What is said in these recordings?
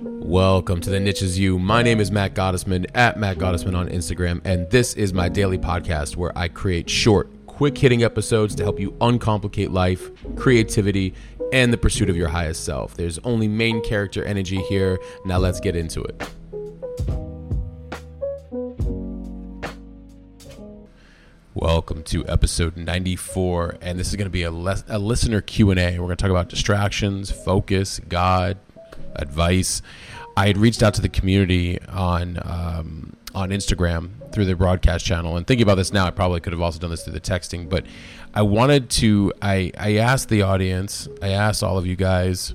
Welcome to the Niche Is You. My name is Matt Gottesman at Matt Gottesman on Instagram, and this is my daily podcast where I create short, quick hitting episodes to help you uncomplicate life, creativity, and the pursuit of your highest self. There's only main character energy here. Now let's get into it. Welcome to episode 94, and this is going to be a, les- a listener Q and A. We're going to talk about distractions, focus, God, advice. I had reached out to the community on um, on Instagram through the broadcast channel, and thinking about this now, I probably could have also done this through the texting, but I wanted to. I I asked the audience, I asked all of you guys,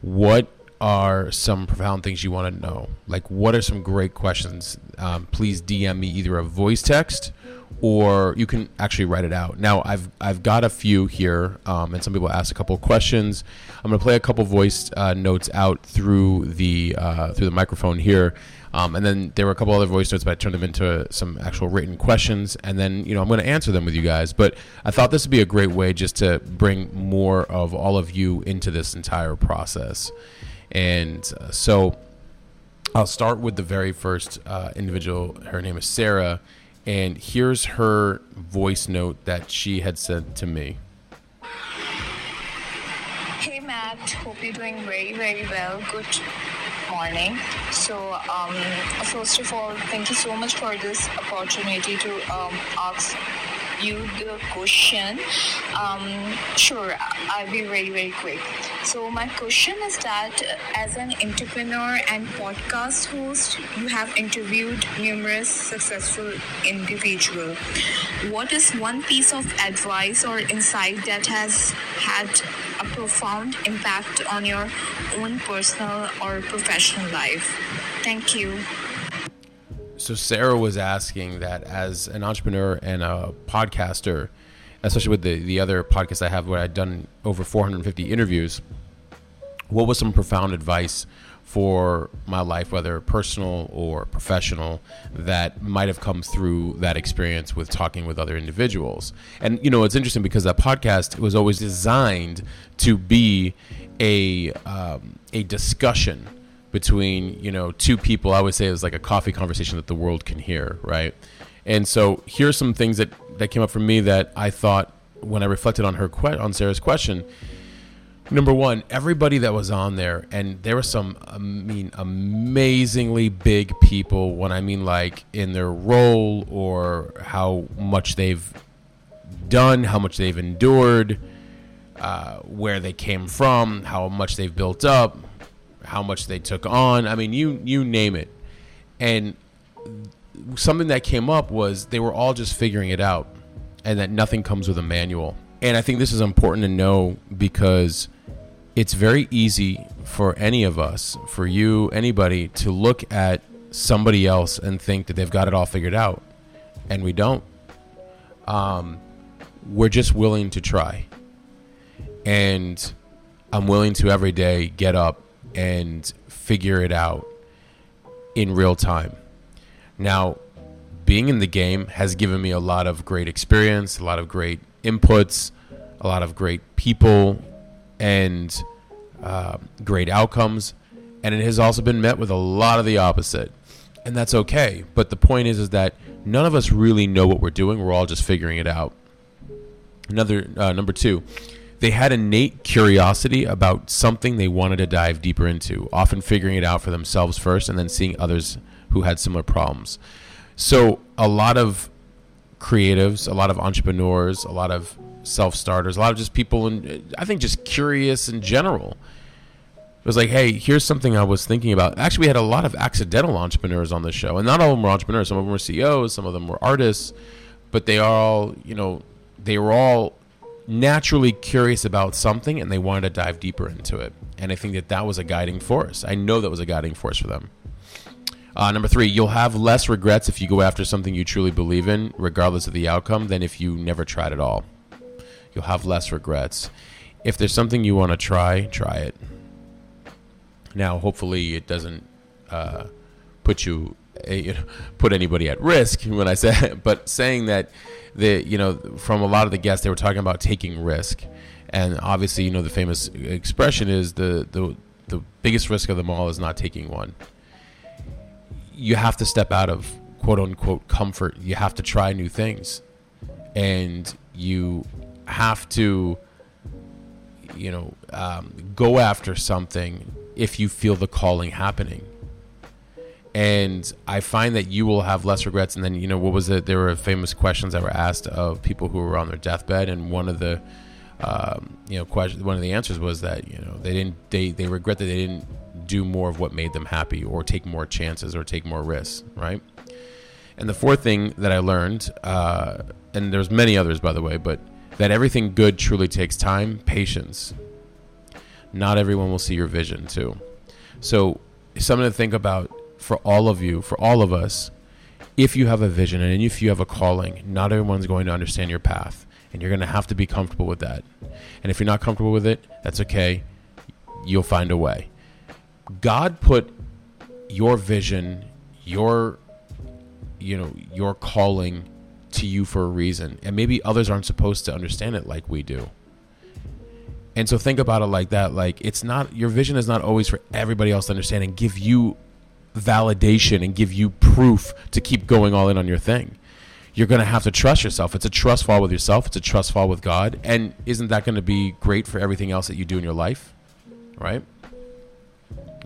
what are some profound things you want to know? Like, what are some great questions? Um, please DM me either a voice text or you can actually write it out. Now, I've I've got a few here, um, and some people asked a couple questions. I'm going to play a couple voice uh, notes out through the uh, through the microphone here, um, and then there were a couple other voice notes, but I turned them into some actual written questions, and then you know I'm going to answer them with you guys. But I thought this would be a great way just to bring more of all of you into this entire process, and uh, so. I'll start with the very first uh, individual. Her name is Sarah and here's her voice note that she had sent to me. Hey Matt, hope you're doing very, very well. Good morning. So, um, first of all, thank you so much for this opportunity to um, ask you the question. Um, sure, I'll be very, very quick. So, my question is that as an entrepreneur and podcast host, you have interviewed numerous successful individuals. What is one piece of advice or insight that has had a profound impact on your own personal or professional life? Thank you. So Sarah was asking that as an entrepreneur and a podcaster, especially with the the other podcasts I have where I've done over 450 interviews, what was some profound advice for my life, whether personal or professional, that might have come through that experience with talking with other individuals. And you know, it's interesting because that podcast was always designed to be a um, a discussion between you know two people. I would say it was like a coffee conversation that the world can hear, right? And so here's some things that that came up for me that I thought when I reflected on her que- on Sarah's question. Number one, everybody that was on there, and there were some, I mean, amazingly big people. When I mean like in their role or how much they've done, how much they've endured, uh, where they came from, how much they've built up, how much they took on. I mean, you you name it. And something that came up was they were all just figuring it out, and that nothing comes with a manual. And I think this is important to know because it's very easy for any of us, for you, anybody, to look at somebody else and think that they've got it all figured out, and we don't. Um, we're just willing to try, and I'm willing to every day get up and figure it out in real time. Now, being in the game has given me a lot of great experience, a lot of great inputs, a lot of great people, and uh, great outcomes. And it has also been met with a lot of the opposite, and that's okay. But the point is, is that none of us really know what we're doing. We're all just figuring it out. Another uh, number two, they had innate curiosity about something they wanted to dive deeper into, often figuring it out for themselves first and then seeing others who had similar problems. So, a lot of creatives, a lot of entrepreneurs, a lot of self starters, a lot of just people, and I think just curious in general. It was like, hey, here's something I was thinking about. Actually, we had a lot of accidental entrepreneurs on the show, and not all of them were entrepreneurs. Some of them were CEOs, some of them were artists, but they all, you know, they were all naturally curious about something and they wanted to dive deeper into it. And I think that that was a guiding force. I know that was a guiding force for them. Uh, number three, you'll have less regrets if you go after something you truly believe in, regardless of the outcome, than if you never tried at all. You'll have less regrets. If there's something you want to try, try it. Now, hopefully, it doesn't uh, put you, you know, put anybody at risk when I say, but saying that the you know from a lot of the guests they were talking about taking risk, and obviously you know the famous expression is the the the biggest risk of them all is not taking one. You have to step out of quote unquote comfort. You have to try new things. And you have to, you know, um, go after something if you feel the calling happening. And I find that you will have less regrets. And then, you know, what was it? There were famous questions that were asked of people who were on their deathbed. And one of the, um, you know, question, one of the answers was that, you know, they didn't, they, they regret that they didn't do more of what made them happy or take more chances or take more risks, right? And the fourth thing that I learned, uh, and there's many others, by the way, but that everything good truly takes time, patience. Not everyone will see your vision, too. So, something to think about for all of you, for all of us. If you have a vision and if you have a calling, not everyone's going to understand your path, and you're going to have to be comfortable with that. And if you're not comfortable with it, that's okay. You'll find a way. God put your vision, your you know your calling to you for a reason and maybe others aren't supposed to understand it like we do and so think about it like that like it's not your vision is not always for everybody else to understand and give you validation and give you proof to keep going all in on your thing. You're going to have to trust yourself. It's a trust fall with yourself. It's a trust fall with god. And isn't that going to be great for everything else that you do in your life? Right?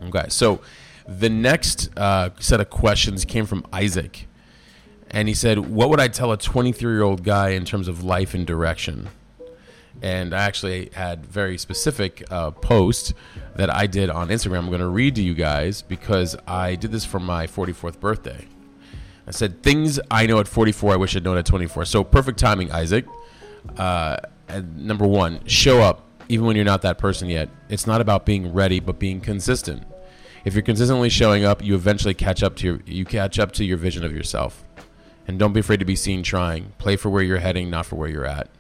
Okay so the next uh, set of questions came from isaac. And he said, "What would I tell a 23-year-old guy in terms of life and direction?" And I actually had very specific uh, post that I did on Instagram. I'm going to read to you guys because I did this for my 44th birthday. I said things I know at 44 I wish I'd known at 24. So perfect timing, Isaac. Uh, number one, show up even when you're not that person yet. It's not about being ready, but being consistent. If you're consistently showing up, you eventually catch up to your you catch up to your vision of yourself. And don't be afraid to be seen trying. Play for where you're heading, not for where you're at.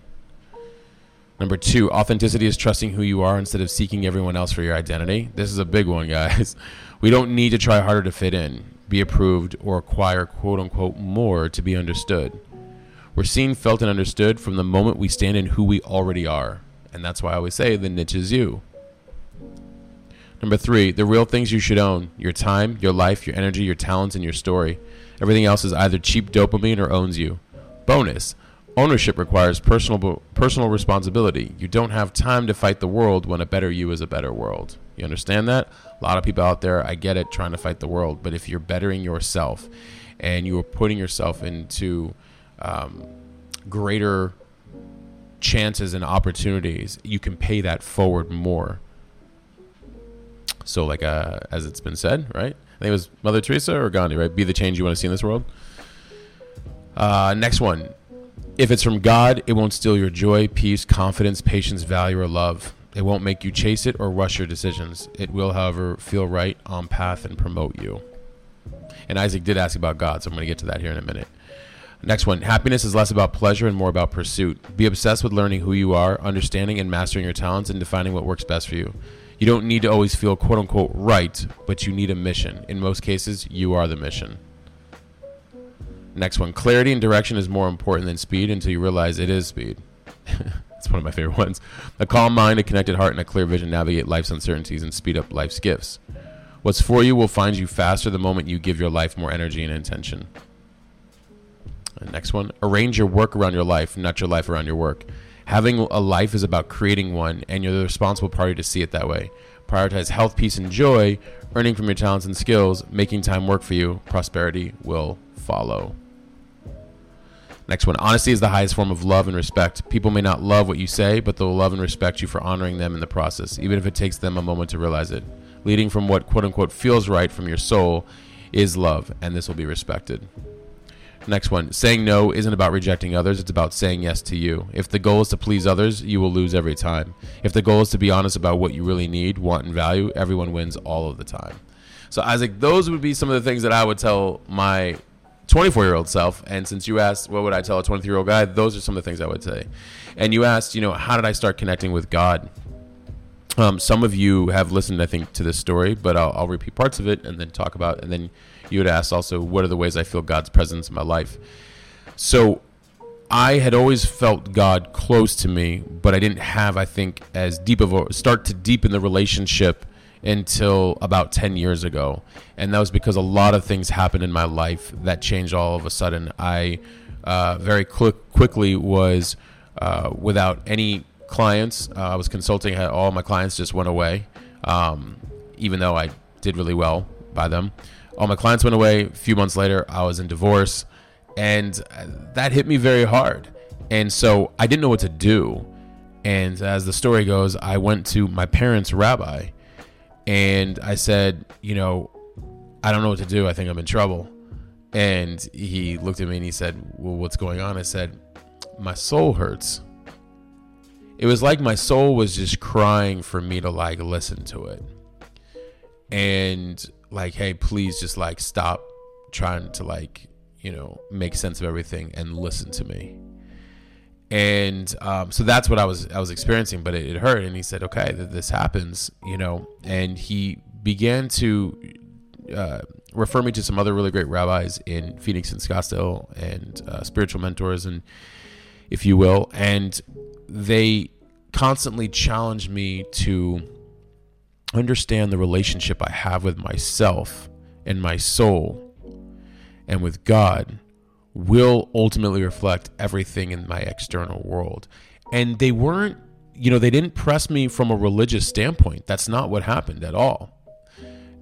Number two, authenticity is trusting who you are instead of seeking everyone else for your identity. This is a big one, guys. We don't need to try harder to fit in, be approved, or acquire quote unquote more to be understood. We're seen, felt, and understood from the moment we stand in who we already are. And that's why I always say the niche is you. Number three, the real things you should own your time, your life, your energy, your talents, and your story. Everything else is either cheap dopamine or owns you. Bonus ownership requires personal, personal responsibility. You don't have time to fight the world when a better you is a better world. You understand that? A lot of people out there, I get it, trying to fight the world. But if you're bettering yourself and you are putting yourself into um, greater chances and opportunities, you can pay that forward more. So, like uh, as it's been said, right? I think it was Mother Teresa or Gandhi, right? Be the change you want to see in this world. Uh, next one. If it's from God, it won't steal your joy, peace, confidence, patience, value, or love. It won't make you chase it or rush your decisions. It will, however, feel right on path and promote you. And Isaac did ask about God, so I'm going to get to that here in a minute. Next one. Happiness is less about pleasure and more about pursuit. Be obsessed with learning who you are, understanding and mastering your talents, and defining what works best for you. You don't need to always feel quote unquote right, but you need a mission. In most cases, you are the mission. Next one clarity and direction is more important than speed until you realize it is speed. It's one of my favorite ones. A calm mind, a connected heart, and a clear vision navigate life's uncertainties and speed up life's gifts. What's for you will find you faster the moment you give your life more energy and intention. And next one arrange your work around your life, not your life around your work. Having a life is about creating one, and you're the responsible party to see it that way. Prioritize health, peace, and joy, earning from your talents and skills, making time work for you. Prosperity will follow. Next one honesty is the highest form of love and respect. People may not love what you say, but they'll love and respect you for honoring them in the process, even if it takes them a moment to realize it. Leading from what quote unquote feels right from your soul is love, and this will be respected. Next one. Saying no isn't about rejecting others, it's about saying yes to you. If the goal is to please others, you will lose every time. If the goal is to be honest about what you really need, want, and value, everyone wins all of the time. So, Isaac, those would be some of the things that I would tell my 24 year old self. And since you asked, what would I tell a 23 year old guy? Those are some of the things I would say. And you asked, you know, how did I start connecting with God? Um, some of you have listened, I think, to this story, but I'll, I'll repeat parts of it and then talk about, and then you had asked also, what are the ways I feel God's presence in my life? So I had always felt God close to me, but I didn't have, I think, as deep of a start to deepen the relationship until about 10 years ago. And that was because a lot of things happened in my life that changed all of a sudden. I uh, very quick, quickly was uh, without any clients. Uh, I was consulting, all my clients just went away, um, even though I did really well by them. All my clients went away. A few months later, I was in divorce, and that hit me very hard. And so I didn't know what to do. And as the story goes, I went to my parents' rabbi and I said, you know, I don't know what to do. I think I'm in trouble. And he looked at me and he said, Well, what's going on? I said, My soul hurts. It was like my soul was just crying for me to like listen to it. And like, hey, please just like stop trying to like, you know, make sense of everything and listen to me and um, so that's what I was I was experiencing, but it, it hurt. And he said, "Okay, th- this happens," you know. And he began to uh, refer me to some other really great rabbis in Phoenix and Scottsdale, and uh, spiritual mentors, and if you will. And they constantly challenged me to understand the relationship I have with myself and my soul, and with God will ultimately reflect everything in my external world. And they weren't, you know, they didn't press me from a religious standpoint. That's not what happened at all.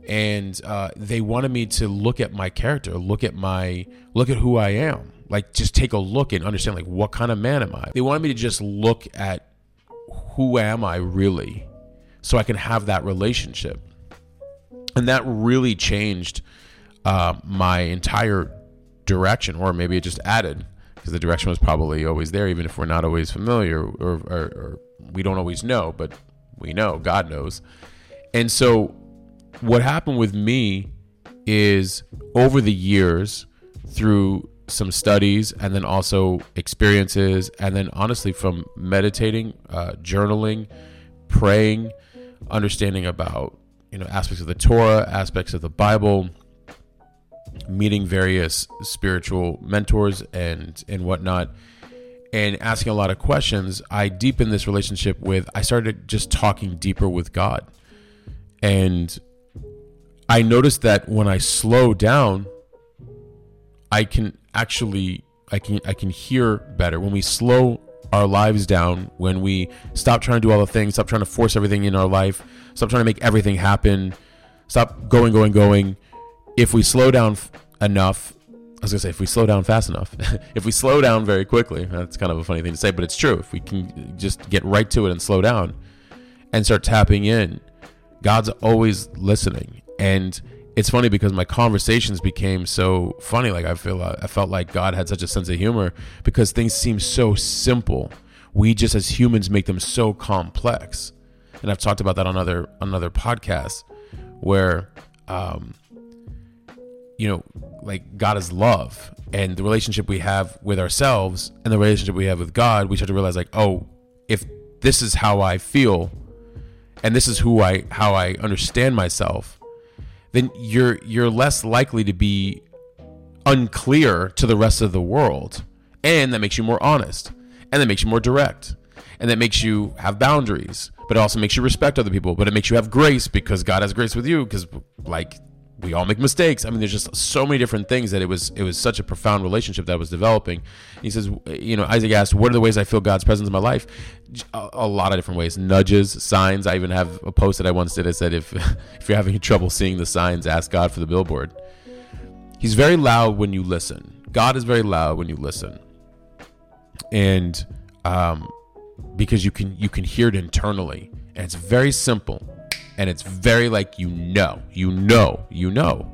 And uh, they wanted me to look at my character, look at my, look at who I am. Like, just take a look and understand, like, what kind of man am I? They wanted me to just look at who am I really so I can have that relationship. And that really changed uh, my entire direction, or maybe it just added because the direction was probably always there, even if we're not always familiar or, or, or we don't always know, but we know, God knows. And so, what happened with me is over the years, through some studies and then also experiences, and then honestly, from meditating, uh, journaling, praying, understanding about you know aspects of the Torah, aspects of the Bible, meeting various spiritual mentors and and whatnot and asking a lot of questions i deepened this relationship with i started just talking deeper with god. And i noticed that when i slow down i can actually i can i can hear better. When we slow our lives down when we stop trying to do all the things stop trying to force everything in our life stop trying to make everything happen stop going going going if we slow down f- enough, I was gonna say if we slow down fast enough, if we slow down very quickly, that's kind of a funny thing to say, but it's true. If we can just get right to it and slow down and start tapping in, God's always listening. And it's funny because my conversations became so funny. Like I feel, I felt like God had such a sense of humor because things seem so simple. We just as humans make them so complex. And I've talked about that on other on other podcasts where um, you know, like God is love and the relationship we have with ourselves and the relationship we have with God, we start to realize like, oh, if this is how I feel and this is who I how I understand myself, then you're you're less likely to be unclear to the rest of the world. And that makes you more honest. And that makes you more direct. And that makes you have boundaries. But it also makes you respect other people. But it makes you have grace because God has grace with you. Because like we all make mistakes. I mean, there's just so many different things that it was it was such a profound relationship that I was developing. He says, you know, Isaac asked, "What are the ways I feel God's presence in my life?" A, a, lot of different ways, nudges, signs. I even have a post that I once did. I said, "If if you're having trouble seeing the signs, ask God for the billboard." He's very loud when you listen. God is very loud when you listen, and um, because you can you can hear it internally, and it's very simple and it's very like you know, you know, you know.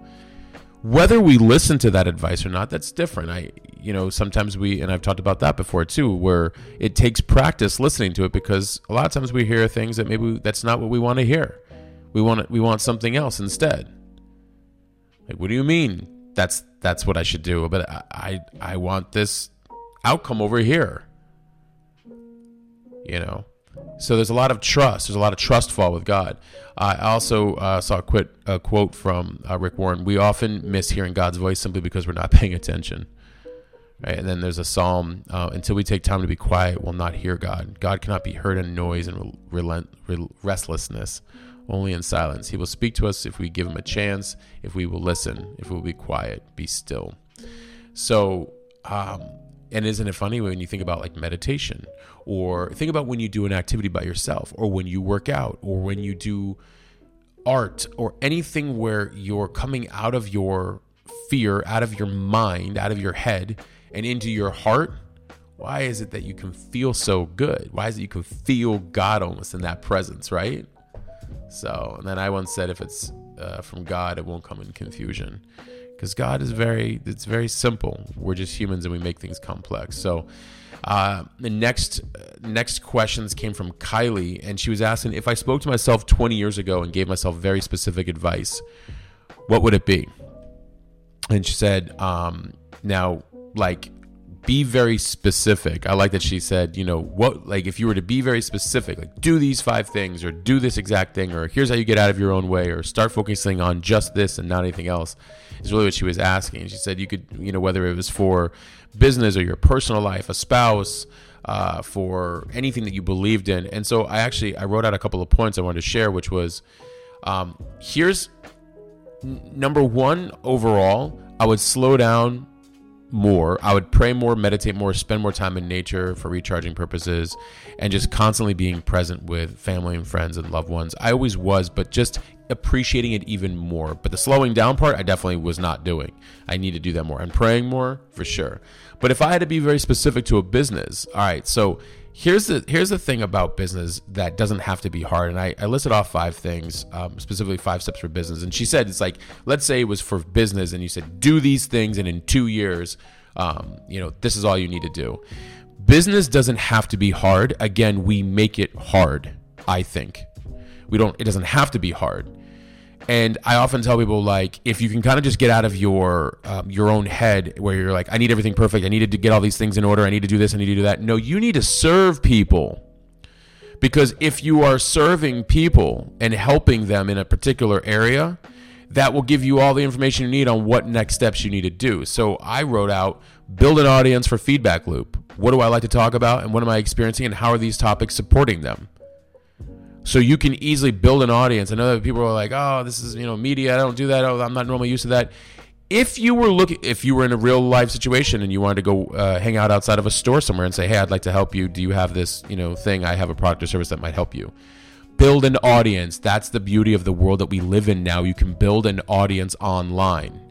Whether we listen to that advice or not, that's different. I, you know, sometimes we, and I've talked about that before too, where it takes practice listening to it because a lot of times we hear things that maybe that's not what we want to hear. We want we want something else instead. Like, what do you mean? That's that's what I should do, but I I, I want this outcome over here. You know, so there's a lot of trust. There's a lot of trust fall with God. I also uh, saw a, quit, a, quote from uh, Rick Warren. We often miss hearing God's voice simply because we're not paying attention. Right? And then there's a psalm uh, until we take time to be quiet, we'll not hear God. God cannot be heard in noise and relent, restlessness, only in silence. He will speak to us if we give him a chance, if we will listen, if we will be quiet, be still. So, um, and isn't it funny when you think about like meditation or think about when you do an activity by yourself or when you work out or when you do art or anything where you're coming out of your fear, out of your mind, out of your head and into your heart, why is it that you can feel so good? Why is it you can feel God almost in that presence, right? So, and then I once said, if it's uh, from God, it won't come in confusion, because God is very, it's very simple. We're just humans and we make things complex. So, uh, the next uh, next questions came from Kylie, and she was asking if I spoke to myself 20 years ago and gave myself very specific advice, what would it be? And she said, um, now like be very specific. I like that she said, you know, what like if you were to be very specific, like do these five things or do this exact thing or here's how you get out of your own way or start focusing on just this and not anything else is really what she was asking. She said you could, you know, whether it was for business or your personal life, a spouse, uh, for anything that you believed in. And so I actually I wrote out a couple of points I wanted to share, which was um, here's n- number one overall. I would slow down more. I would pray more, meditate more, spend more time in nature for recharging purposes, and just constantly being present with family and friends and loved ones. I always was, but just appreciating it even more. But the slowing down part, I definitely was not doing. I need to do that more. And praying more for sure. But if I had to be very specific to a business, all right, so here's the here's the thing about business that doesn't have to be hard and i, I listed off five things um, specifically five steps for business. And she said it's like let's say it was for business and you said do these things and in two years um, you know this is all you need to do. Business doesn't have to be hard. Again we make it hard i think. We don't it doesn't have to be hard and I often tell people like, if you can kind of just get out of your um, your own head, where you're like, I need everything perfect, I needed to get all these things in order, I need to do this, I need to do that. No, you need to serve people, because if you are serving people and helping them in a particular area, that will give you all the information you need on what next steps you need to do. So I wrote out build an audience for feedback loop. What do I like to talk about, and what am I experiencing, and how are these topics supporting them? So you can easily build an audience. I know that people are like, "Oh, this is you know media. I don't do that. Oh, I'm not normally used to that." If you were looking, if you were in a real life situation and you wanted to go uh, hang out outside of a store somewhere and say, "Hey, I'd like to help you. Do you have this you know thing? I have a product or service that might help you." Build an audience. That's the beauty of the world that we live in now. You can build an audience online.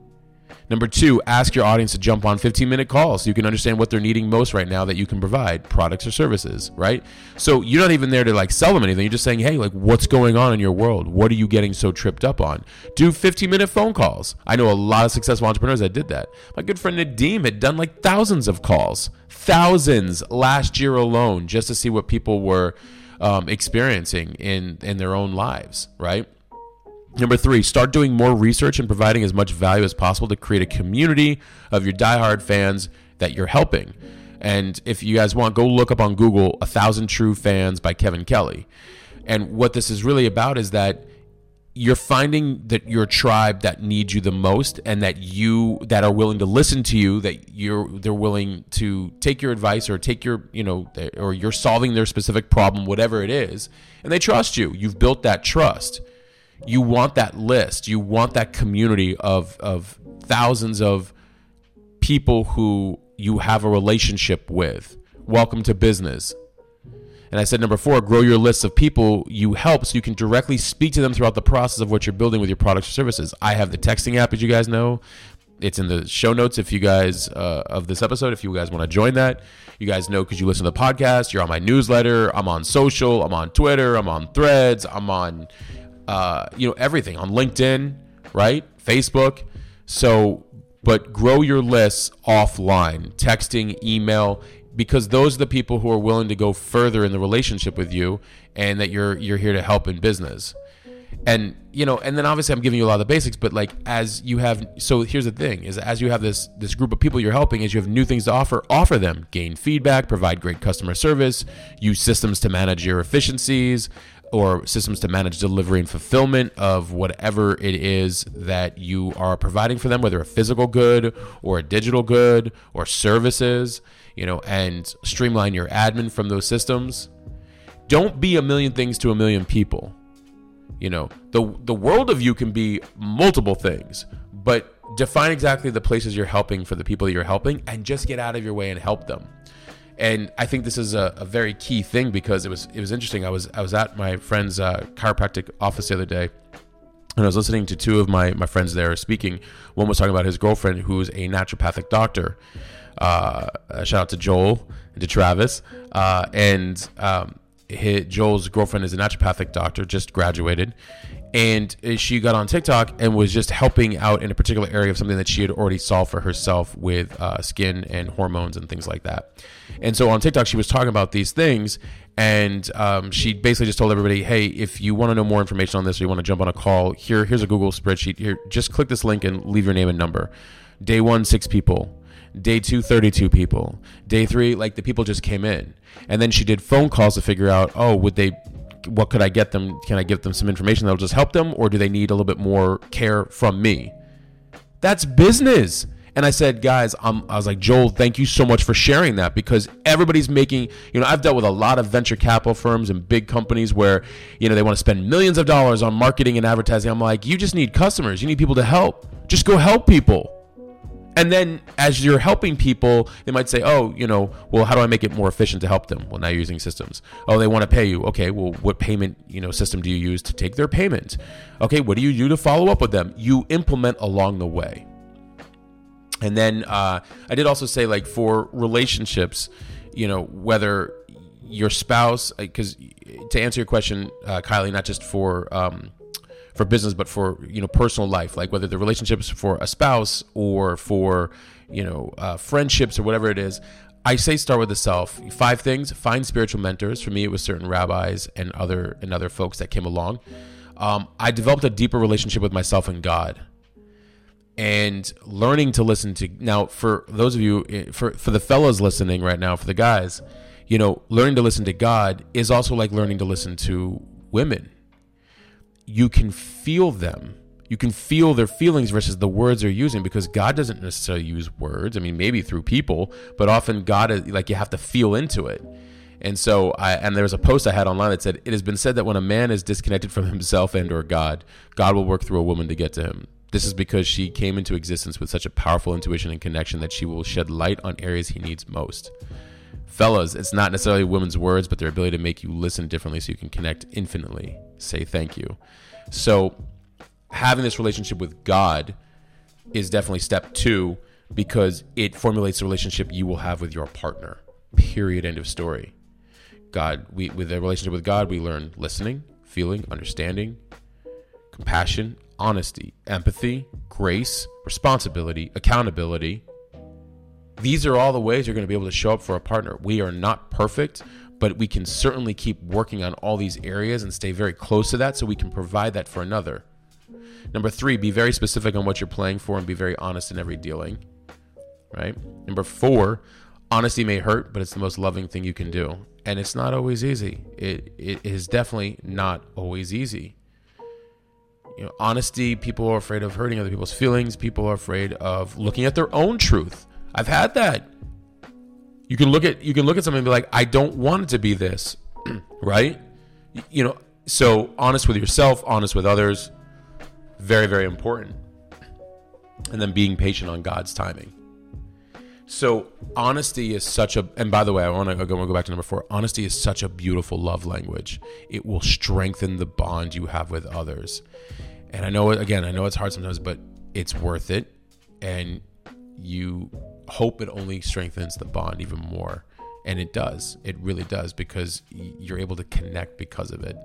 Number two, ask your audience to jump on 15 minute calls so you can understand what they're needing most right now that you can provide products or services, right? So you're not even there to like sell them anything. You're just saying, hey, like what's going on in your world? What are you getting so tripped up on? Do 15 minute phone calls. I know a lot of successful entrepreneurs that did that. My good friend Nadim had done like thousands of calls, thousands last year alone, just to see what people were um, experiencing in in their own lives, right? Number three, start doing more research and providing as much value as possible to create a community of your diehard fans that you're helping. And if you guys want, go look up on Google A Thousand True Fans by Kevin Kelly. And what this is really about is that you're finding that your tribe that needs you the most and that you that are willing to listen to you that you're they're willing to take your advice or take your you know or you're solving their specific problem whatever it is and they trust you you've built that trust you want that list. You want that community of of thousands of people who you have a relationship with. Welcome to business. And i said number four grow your list of people you help so you can directly speak to them throughout the process of what you're building with your products or services. I have the texting app as you guys know. It's in the show notes if you guys uh, of this episode if you guys want to join that. You guys know because you listen to the podcast. You're on my newsletter. I'm on social. I'm on twitter. I'm on threads. I'm on uh, you know, everything on LinkedIn, right? Facebook. So, but grow your lists offline, texting, email, because those are the people who are willing to go further in the relationship with you and that you're you're here to help in business and you know and then obviously i'm giving you a lot of the basics but like as you have so here's the thing is as you have this this group of people you're helping as you have new things to offer offer them gain feedback provide great customer service use systems to manage your efficiencies or systems to manage delivery and fulfillment of whatever it is that you are providing for them, whether a physical good or a digital good or services, you know, and streamline your admin from those systems. Don't be a million things to a million people. You know, the the world of you can be multiple things, but define exactly the places you're helping for the people that you're helping and just get out of your way and help them and I think this is a, a, very key thing because it was it was interesting. I was I was at my friend's uh, chiropractic office the other day, and I was listening to two of my my friends there speaking. One was talking about his girlfriend, who's a naturopathic doctor. Uh, shout out to Joel and to Travis, uh, and um, his, Joel's girlfriend is a naturopathic doctor, just graduated, and she got on TikTok and was just helping out in a particular area of something that she had already solved for herself with uh, skin and hormones and things like that. And so on TikTok, she was talking about these things, and um, she basically just told everybody, "Hey, if you want to know more information on this, or you want to jump on a call, here, here's a Google spreadsheet. Here, just click this link and leave your name and number. Day one, six people. Day two, 32 people. Day three, like the people just came in, and then she did phone calls to figure out, oh, would they what could I get them? Can I give them some information that'll just help them, or do they need a little bit more care from me? That's business. And I said, guys, I'm, I was like, Joel, thank you so much for sharing that because everybody's making, you know, I've dealt with a lot of venture capital firms and big companies where, you know, they want to spend millions of dollars on marketing and advertising. I'm like, you just need customers. You need people to help. Just go help people. And then as you're helping people, they might say, oh, you know, well, how do I make it more efficient to help them? Well, now you're using systems. Oh, they want to pay you. Okay, well, what payment, you know, system do you use to take their payment? Okay, what do you do to follow up with them? You implement along the way. And then uh, I did also say, like, for relationships, you know, whether your spouse, because to answer your question, uh, Kylie, not just for um, for business, but for you know personal life, like whether the relationships for a spouse or for you know uh, friendships or whatever it is. I say start with the self. Five things: find spiritual mentors. For me, it was certain rabbis and other and other folks that came along. Um, I developed a deeper relationship with myself and God, and learning to listen to. Now, for those of you, eh, for for the fellows listening right now, for the guys, you know, learning to listen to God is also like learning to listen to women you can feel them. You can feel their feelings versus the words they're using because God doesn't necessarily use words. I mean, maybe through people, but often God is like you have to feel into it. And so I and there was a post I had online that said it has been said that when a man is disconnected from himself and or God, God will work through a woman to get to him. This is because she came into existence with such a powerful intuition and connection that she will shed light on areas he needs most. Fellas, it's not necessarily women's words, but their ability to make you listen differently so you can connect infinitely. Say thank you. So, having this relationship with God is definitely step two because it formulates the relationship you will have with your partner. Period. End of story. God, we with the relationship with God, we learn listening, feeling, understanding, compassion, honesty, empathy, grace, responsibility, accountability, these are all the ways you're going to be able to show up for a partner. We are not perfect, but we can certainly keep working on all these areas and stay very close to that so we can provide that for another. Number three, be very specific on what you're playing for and be very honest in every dealing. Right? Number four, honesty may hurt, but it's the most loving thing you can do. And it's not always easy. It, it is definitely not always easy. You know, honesty, people are afraid of hurting other people's feelings. People are afraid of looking at their own truth I've had that. You can look at you can look at something and be like, I don't want it to be this, right? You know, so honest with yourself, honest with others, very very important. And then being patient on God's timing. So honesty is such a and by the way, I want to go, go back to number 4. Honesty is such a beautiful love language. It will strengthen the bond you have with others. And I know again, I know it's hard sometimes, but it's worth it and you hope it only strengthens the bond even more. And it does. It really does because you're able to connect because of it.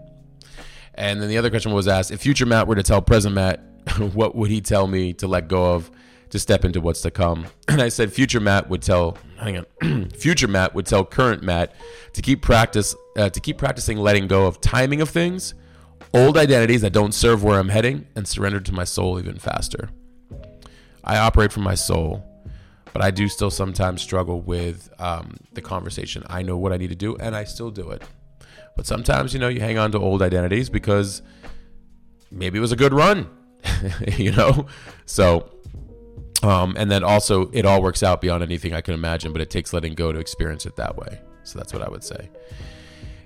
And then the other question was asked if future Matt were to tell present Matt, what would he tell me to let go of to step into what's to come? And I said, future Matt would tell, hang on, future Matt would tell current Matt to keep practice, uh, to keep practicing letting go of timing of things, old identities that don't serve where I'm heading, and surrender to my soul even faster. I operate from my soul but I do still sometimes struggle with um, the conversation. I know what I need to do, and I still do it. But sometimes, you know, you hang on to old identities because maybe it was a good run, you know? So, um, and then also, it all works out beyond anything I can imagine, but it takes letting go to experience it that way. So that's what I would say.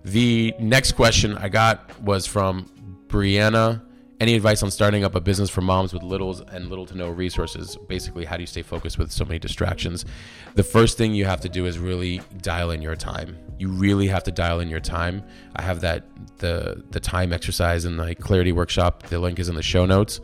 The next question I got was from Brianna. Any advice on starting up a business for moms with littles and little to no resources? Basically, how do you stay focused with so many distractions? The first thing you have to do is really dial in your time. You really have to dial in your time. I have that the the time exercise in the clarity workshop. The link is in the show notes.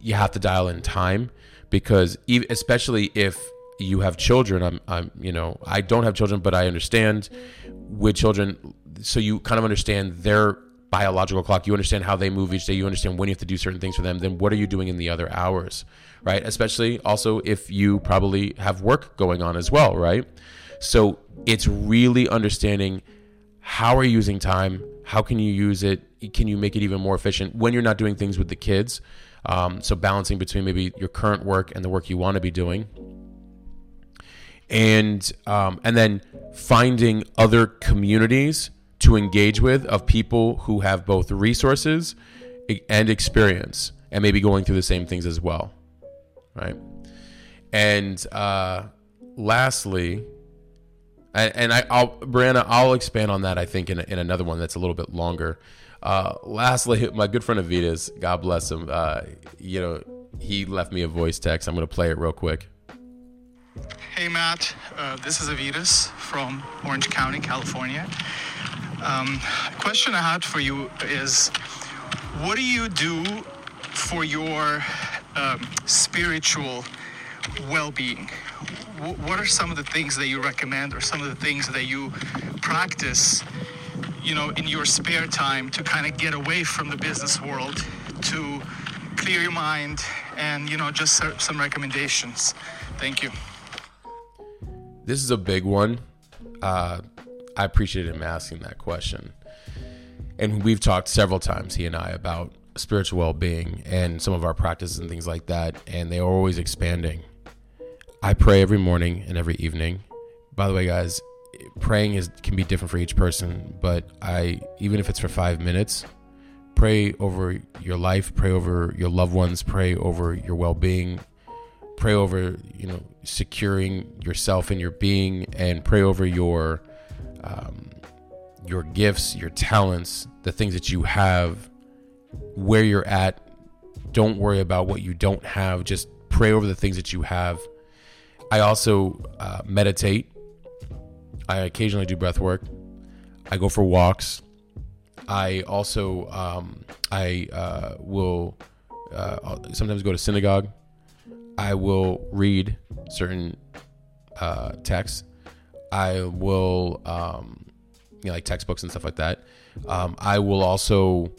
You have to dial in time because especially if you have children, I'm I'm you know I don't have children, but I understand with children. So you kind of understand their biological clock. You understand how they move each day. You understand when you have to do certain things for them. Then what are you doing in the other hours, right? Especially also if you probably have work going on as well, right? So it's really understanding how are you using time? How can you use it? Can you make it even more efficient when you're not doing things with the kids? Um, so balancing between maybe your current work and the work you want to be doing and um, and then finding other communities to engage with of people who have both resources and experience and maybe going through the same things as well right and uh, lastly and, I, I'll Brianna, I'll expand on that. I think in, in another one that's a little bit longer. Uh, lastly, my good friend Avitas, God bless him. Uh, you know, he left me a voice text. I'm going to play it real quick. Hey Matt, uh, this is Avitas from Orange County, California. Um, a question I had for you is, what do you do for your um, spiritual well-being? What are some of the things that you recommend, or some of the things that you practice, you know, in your spare time to kind of get away from the business world, to clear your mind, and you know, just some recommendations. Thank you. This is a big one. Uh, I appreciate him asking that question. And we've talked several times, he and I, about spiritual well being and some of our practices and things like that. And they are always expanding. I pray every morning and every evening. By the way, guys, praying is can be different for each person, but I even if it's for 5 minutes, pray over your life, pray over your loved ones, pray over your well-being, pray over you know securing yourself and your being and pray over your um, your gifts your talents the things that you have where you're at don't worry about what you don't have. Just pray over the things that you have. I also uh, meditate. I occasionally do breath work. I go for walks. I also um, i uh, will uh, sometimes go to synagogue. I will read certain uh, texts. I will, um, you know, like textbooks and stuff like that. Um, I will also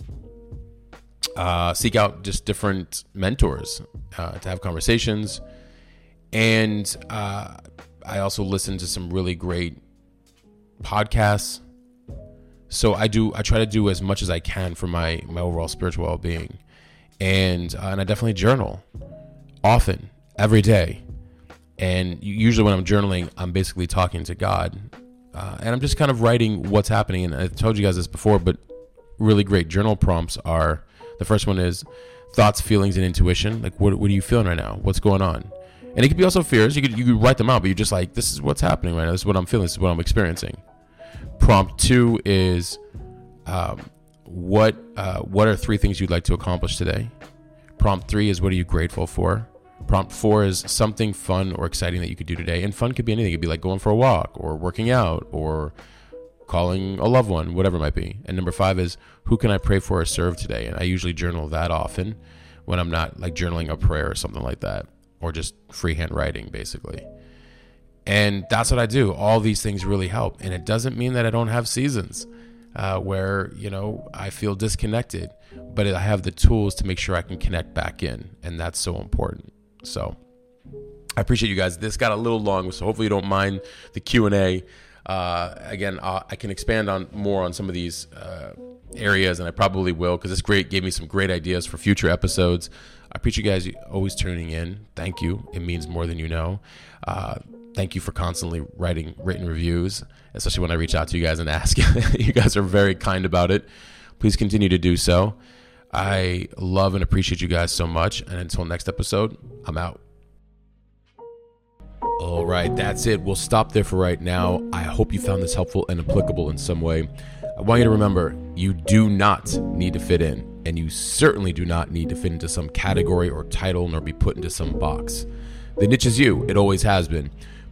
uh, seek out just different mentors uh, to have conversations, and uh, I also listen to some really great podcasts. So I do. I try to do as much as I can for my my overall spiritual well being, and uh, and I definitely journal often, every day. And usually when I'm journaling, I'm basically talking to God. Uh, and I'm just kind of writing what's happening. And I've told you guys this before, but really great journal prompts are the first one is thoughts, feelings, and intuition. Like, what, what are you feeling right now? What's going on? And it could be also fears. You could, you could write them out, but you're just like, this is what's happening right now. This is what I'm feeling. This is what I'm experiencing. Prompt two is um, what uh, what are three things you'd like to accomplish today? Prompt three is what are you grateful for? Prompt four is something fun or exciting that you could do today. And fun could be anything. It could be like going for a walk or working out or calling a loved one, whatever it might be. And number five is who can I pray for or serve today? And I usually journal that often when I'm not like journaling a prayer or something like that, or just freehand writing basically. And that's what I do. All these things really help. And it doesn't mean that I don't have seasons uh, where, you know, I feel disconnected, but I have the tools to make sure I can connect back in. And that's so important. So I appreciate you guys. This got a little long, so hopefully you don't mind the Q and A. Uh, again, uh, I can expand on more on some of these uh, areas, and I probably will because this great gave me some great ideas for future episodes. I appreciate you guys always tuning in. Thank you. It means more than you know. Uh, thank you for constantly writing written reviews, especially when I reach out to you guys and ask. you guys are very kind about it. Please continue to do so. I love and appreciate you guys so much. And until next episode, I'm out. All right, that's it. We'll stop there for right now. I hope you found this helpful and applicable in some way. I want you to remember you do not need to fit in, and you certainly do not need to fit into some category or title nor be put into some box. The niche is you, it always has been.